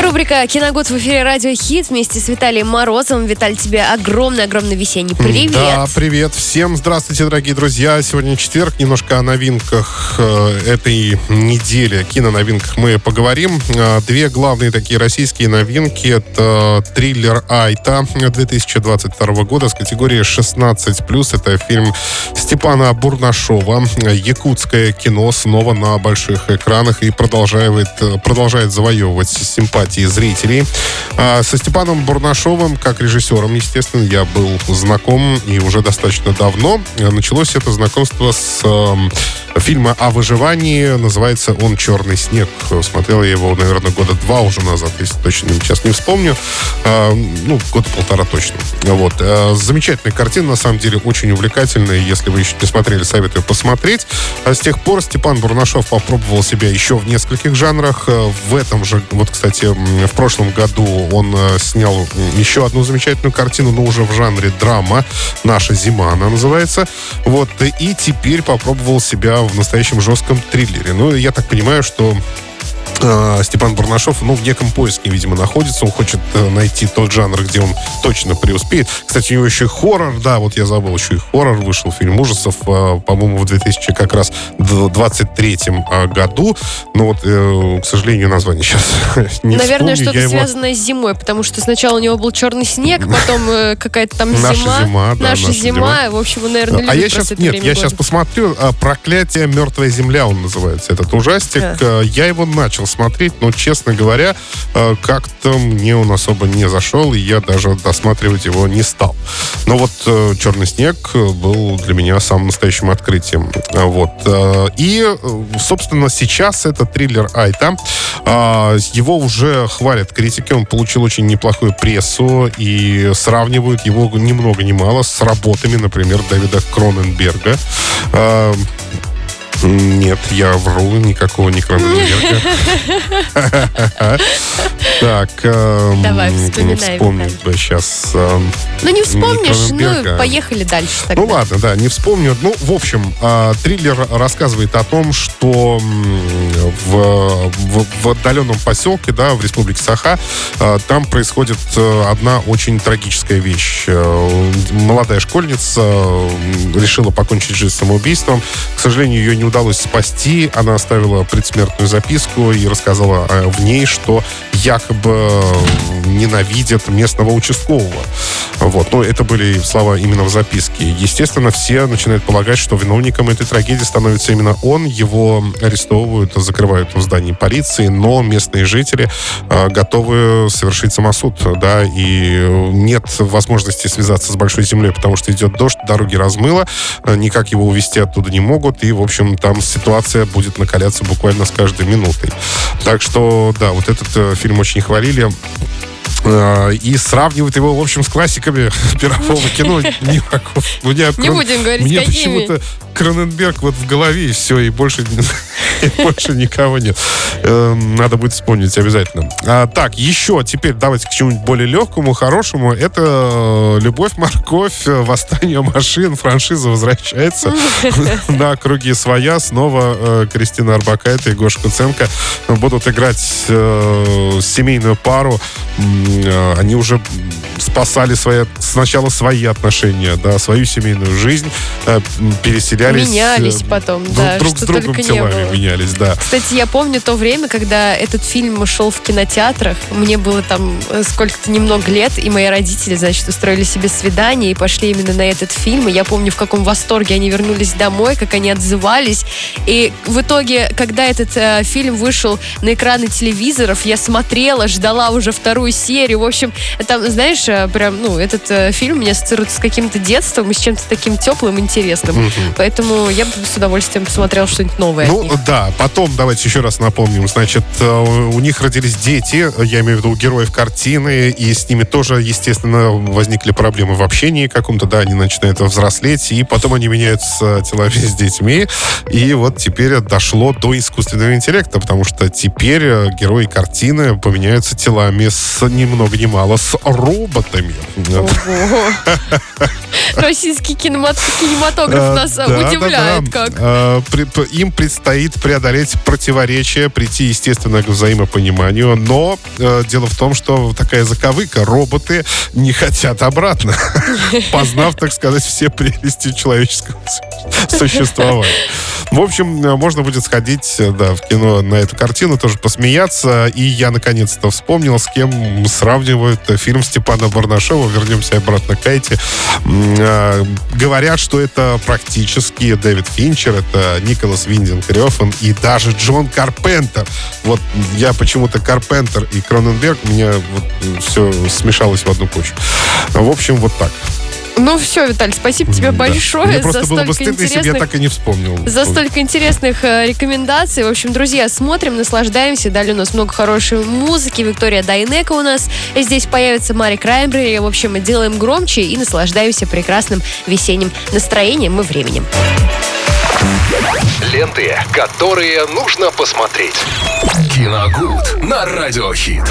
Рубрика «Киногод» в эфире «Радио Хит» вместе с Виталием Морозовым. Виталий, тебе огромный-огромный весенний привет. Да, привет всем. Здравствуйте, дорогие друзья. Сегодня четверг. Немножко о новинках э, этой недели, киноновинках мы поговорим. Э, две главные такие российские новинки. Это триллер «Айта» 2022 года с категории 16+. Это фильм Степана Бурнашова. Якутское кино снова на больших экранах и продолжает, продолжает завоевывать симпатии симпатии зрителей. А со Степаном Бурнашовым, как режиссером, естественно, я был знаком и уже достаточно давно. Началось это знакомство с э, фильма о выживании. Называется он «Черный снег». Смотрел я его, наверное, года два уже назад, если точно сейчас не вспомню. А, ну, года полтора точно. Вот. А, замечательная картина, на самом деле, очень увлекательная. Если вы еще не смотрели, советую посмотреть. А с тех пор Степан Бурнашов попробовал себя еще в нескольких жанрах. В этом же, вот, кстати, в прошлом году он э, снял еще одну замечательную картину, но уже в жанре драма. «Наша зима» она называется. Вот. И теперь попробовал себя в настоящем жестком триллере. Ну, я так понимаю, что Степан Барнашов, ну, в неком поиске, видимо, находится. Он хочет э, найти тот жанр, где он точно преуспеет. Кстати, у него еще и хоррор, да, вот я забыл, еще и хоррор вышел, фильм ужасов, э, по-моему, в 2000 как раз 23 э, году. Но вот, э, к сожалению, название сейчас не Наверное, что-то его- связанное с зимой, потому что сначала у него был черный снег, потом э, какая-то там Наша зима. зима, да, наша наша зима. В общем, он, наверное, А я сейчас, нет, я года. сейчас посмотрю. «Проклятие. Мертвая земля» он называется, этот ужастик. Да. Я его начал смотреть, но, честно говоря, а, как-то мне он особо не зашел, и я даже досматривать его не стал. Но вот э, «Черный снег» был для меня самым настоящим открытием. А, Вот. А, И, э, собственно, сейчас это триллер «Айта». А, Его уже хвалят критики, он получил очень неплохую прессу, и сравнивают его ни много ни мало с работами, например, Дэвида Кроненберга. Нет, я вру, никакого не Кроненберга. Так, эм, Давай, вспомнить Виталий. бы сейчас. эм, Ну, не вспомнишь, ну, поехали дальше. Ну ладно, да, не вспомню. Ну, в общем, а, триллер рассказывает о том, что в, отдаленном поселке, да, в республике Саха, а, там происходит э, одна очень трагическая вещь. Э, Молодая школьница решила покончить жизнь самоубийством. К сожалению, ее не удалось спасти. Она оставила предсмертную записку и рассказала э, в ней, что якобы ненавидит местного участкового. Вот. Но это были слова именно в записке. Естественно, все начинают полагать, что виновником этой трагедии становится именно он. Его арестовывают, закрывают в здании полиции, но местные жители э, готовы совершить самосуд, да, и нет возможности связаться с Большой Землей, потому что идет дождь, дороги размыло, э, никак его увезти оттуда не могут, и, в общем, там ситуация будет накаляться буквально с каждой минутой. Так что, да, вот этот э, фильм очень хвалили. Э, И сравнивают его, в общем, с классиками мирового кино. Не могу. Не Крон- будем говорить, Мне почему-то Кроненберг вот в голове, и все, и больше, и больше никого нет. Эм, Надо будет вспомнить обязательно. А, так, еще теперь давайте к чему-нибудь более легкому, хорошему. Это э, «Любовь, морковь», э, «Восстание машин», франшиза возвращается на круги своя. Снова Кристина Арбакайте и Гоша Куценко будут играть семейную пару. Э, Они уже спасали свои, сначала свои отношения, да, свою семейную жизнь, э, переселялись. Менялись э, потом, друг, да, друг с другом телами менялись, да. Кстати, я помню то время, когда этот фильм шел в кинотеатрах. Мне было там э, сколько-то немного лет, и мои родители, значит, устроили себе свидание и пошли именно на этот фильм. И я помню, в каком восторге они вернулись домой, как они отзывались. И в итоге, когда этот э, фильм вышел на экраны телевизоров, я смотрела, ждала уже вторую серию. В общем, там, знаешь, э, прям, ну, этот э, фильм меня ассоциируется с каким-то детством и с чем-то таким теплым, интересным. Поэтому я бы с удовольствием посмотрела что-нибудь новое. Ну, да, потом давайте еще раз напомним. Значит, э, у них родились дети, я имею в виду у героев картины, и с ними тоже, естественно, возникли проблемы в общении каком-то, да, они начинают взрослеть, и потом они меняются телами с детьми, и вот теперь дошло до искусственного интеллекта, потому что теперь э, герои картины поменяются телами с ни много ни мало с роботами. Российский кинематограф нас удивляет как. Им предстоит преодолеть противоречия, прийти, естественно, к взаимопониманию, но дело в том, что такая заковыка, роботы не хотят обратно, познав, так сказать, все прелести человеческого существования. В общем, можно будет сходить да, в кино на эту картину, тоже посмеяться. И я наконец-то вспомнил, с кем сравнивают фильм Степана Барнашева. Вернемся обратно к Кайте. Говорят, что это практически Дэвид Финчер, это Николас Виндинг Рёфен и даже Джон Карпентер. Вот я почему-то Карпентер и Кроненберг, меня вот все смешалось в одну кучу. В общем, вот так. Ну все, Виталий, спасибо тебе да. большое Мне просто за было бы стыдно, интересных... я так и не вспомнил. За столько интересных э, рекомендаций. В общем, друзья, смотрим, наслаждаемся. Далее у нас много хорошей музыки. Виктория Дайнека у нас здесь появится, Марик Раймбрери. В общем, мы делаем громче и наслаждаемся прекрасным весенним настроением и временем. Ленты, которые нужно посмотреть. Киногуд на радиохит.